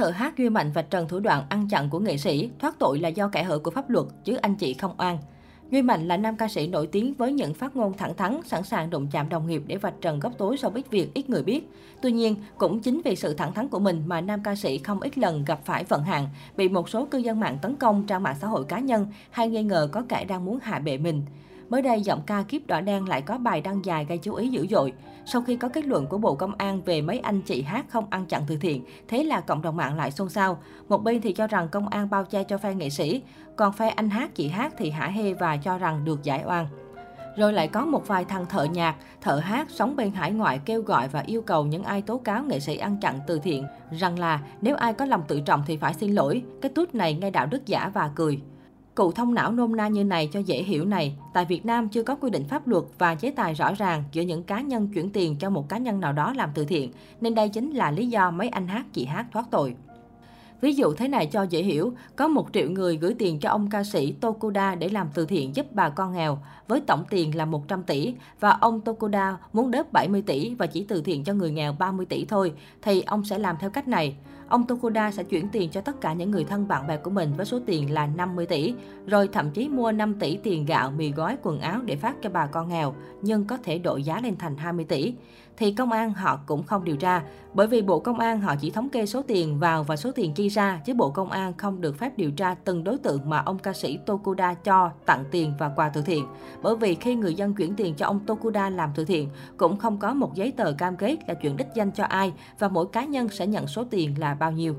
Thợ hát Duy Mạnh và Trần Thủ Đoạn ăn chặn của nghệ sĩ, thoát tội là do kẻ hở của pháp luật, chứ anh chị không oan. Duy Mạnh là nam ca sĩ nổi tiếng với những phát ngôn thẳng thắn, sẵn sàng đụng chạm đồng nghiệp để vạch trần góc tối showbiz việc ít người biết. Tuy nhiên, cũng chính vì sự thẳng thắn của mình mà nam ca sĩ không ít lần gặp phải vận hạn, bị một số cư dân mạng tấn công trang mạng xã hội cá nhân hay nghi ngờ có kẻ đang muốn hạ bệ mình. Mới đây, giọng ca Kiếp Đỏ Đen lại có bài đăng dài gây chú ý dữ dội. Sau khi có kết luận của Bộ Công an về mấy anh chị hát không ăn chặn từ thiện, thế là cộng đồng mạng lại xôn xao. Một bên thì cho rằng công an bao che cho fan nghệ sĩ, còn fan anh hát chị hát thì hả hê và cho rằng được giải oan. Rồi lại có một vài thằng thợ nhạc, thợ hát sống bên hải ngoại kêu gọi và yêu cầu những ai tố cáo nghệ sĩ ăn chặn từ thiện rằng là nếu ai có lòng tự trọng thì phải xin lỗi. Cái tút này ngay đạo đức giả và cười. Cụ thông não nôm na như này cho dễ hiểu này, tại Việt Nam chưa có quy định pháp luật và chế tài rõ ràng giữa những cá nhân chuyển tiền cho một cá nhân nào đó làm từ thiện, nên đây chính là lý do mấy anh hát chị hát thoát tội. Ví dụ thế này cho dễ hiểu, có một triệu người gửi tiền cho ông ca sĩ Tokuda để làm từ thiện giúp bà con nghèo, với tổng tiền là 100 tỷ, và ông Tokuda muốn đớp 70 tỷ và chỉ từ thiện cho người nghèo 30 tỷ thôi, thì ông sẽ làm theo cách này. Ông Tokuda sẽ chuyển tiền cho tất cả những người thân bạn bè của mình với số tiền là 50 tỷ, rồi thậm chí mua 5 tỷ tiền gạo, mì gói, quần áo để phát cho bà con nghèo, nhưng có thể đội giá lên thành 20 tỷ. Thì công an họ cũng không điều tra, bởi vì Bộ Công an họ chỉ thống kê số tiền vào và số tiền chi ra, chứ Bộ Công an không được phép điều tra từng đối tượng mà ông ca sĩ Tokuda cho tặng tiền và quà từ thiện. Bởi vì khi người dân chuyển tiền cho ông Tokuda làm từ thiện, cũng không có một giấy tờ cam kết là chuyển đích danh cho ai và mỗi cá nhân sẽ nhận số tiền là bao nhiêu.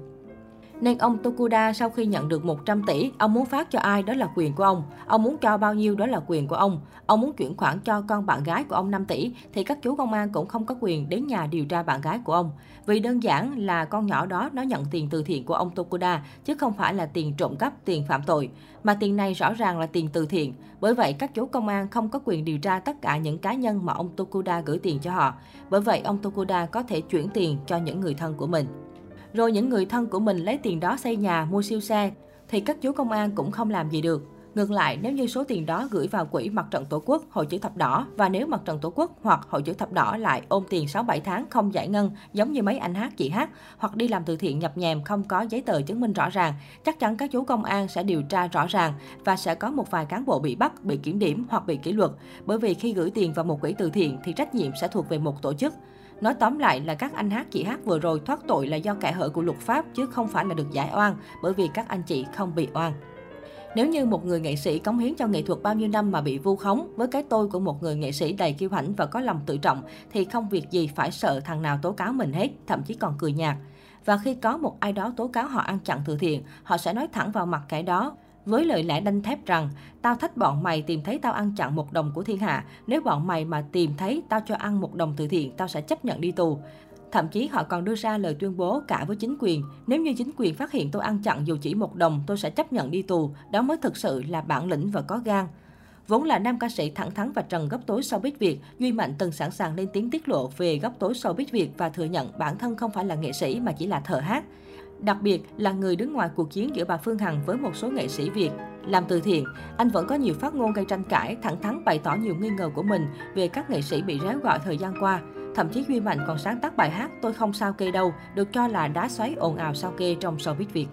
Nên ông Tokuda sau khi nhận được 100 tỷ, ông muốn phát cho ai đó là quyền của ông. Ông muốn cho bao nhiêu đó là quyền của ông. Ông muốn chuyển khoản cho con bạn gái của ông 5 tỷ thì các chú công an cũng không có quyền đến nhà điều tra bạn gái của ông. Vì đơn giản là con nhỏ đó nó nhận tiền từ thiện của ông Tokuda chứ không phải là tiền trộm cắp, tiền phạm tội. Mà tiền này rõ ràng là tiền từ thiện. Bởi vậy các chú công an không có quyền điều tra tất cả những cá nhân mà ông Tokuda gửi tiền cho họ. Bởi vậy ông Tokuda có thể chuyển tiền cho những người thân của mình rồi những người thân của mình lấy tiền đó xây nhà, mua siêu xe, thì các chú công an cũng không làm gì được. Ngược lại, nếu như số tiền đó gửi vào quỹ mặt trận tổ quốc, hội chữ thập đỏ và nếu mặt trận tổ quốc hoặc hội chữ thập đỏ lại ôm tiền 6-7 tháng không giải ngân giống như mấy anh hát chị hát hoặc đi làm từ thiện nhập nhèm không có giấy tờ chứng minh rõ ràng, chắc chắn các chú công an sẽ điều tra rõ ràng và sẽ có một vài cán bộ bị bắt, bị kiểm điểm hoặc bị kỷ luật. Bởi vì khi gửi tiền vào một quỹ từ thiện thì trách nhiệm sẽ thuộc về một tổ chức. Nói tóm lại là các anh hát chị hát vừa rồi thoát tội là do kẻ hở của luật pháp chứ không phải là được giải oan bởi vì các anh chị không bị oan. Nếu như một người nghệ sĩ cống hiến cho nghệ thuật bao nhiêu năm mà bị vu khống với cái tôi của một người nghệ sĩ đầy kiêu hãnh và có lòng tự trọng thì không việc gì phải sợ thằng nào tố cáo mình hết, thậm chí còn cười nhạt. Và khi có một ai đó tố cáo họ ăn chặn từ thiện, họ sẽ nói thẳng vào mặt kẻ đó với lời lẽ đanh thép rằng tao thách bọn mày tìm thấy tao ăn chặn một đồng của thiên hạ, nếu bọn mày mà tìm thấy tao cho ăn một đồng từ thiện, tao sẽ chấp nhận đi tù. Thậm chí họ còn đưa ra lời tuyên bố cả với chính quyền, nếu như chính quyền phát hiện tôi ăn chặn dù chỉ một đồng, tôi sẽ chấp nhận đi tù, đó mới thực sự là bản lĩnh và có gan. Vốn là nam ca sĩ thẳng thắn và trần góc tối showbiz Việt, Duy Mạnh từng sẵn sàng lên tiếng tiết lộ về góc tối showbiz Việt và thừa nhận bản thân không phải là nghệ sĩ mà chỉ là thợ hát. Đặc biệt là người đứng ngoài cuộc chiến giữa bà Phương Hằng với một số nghệ sĩ Việt. Làm từ thiện, anh vẫn có nhiều phát ngôn gây tranh cãi, thẳng thắn bày tỏ nhiều nghi ngờ của mình về các nghệ sĩ bị réo gọi thời gian qua. Thậm chí Duy Mạnh còn sáng tác bài hát Tôi không sao kê đâu, được cho là đá xoáy ồn ào sao kê trong showbiz Việt.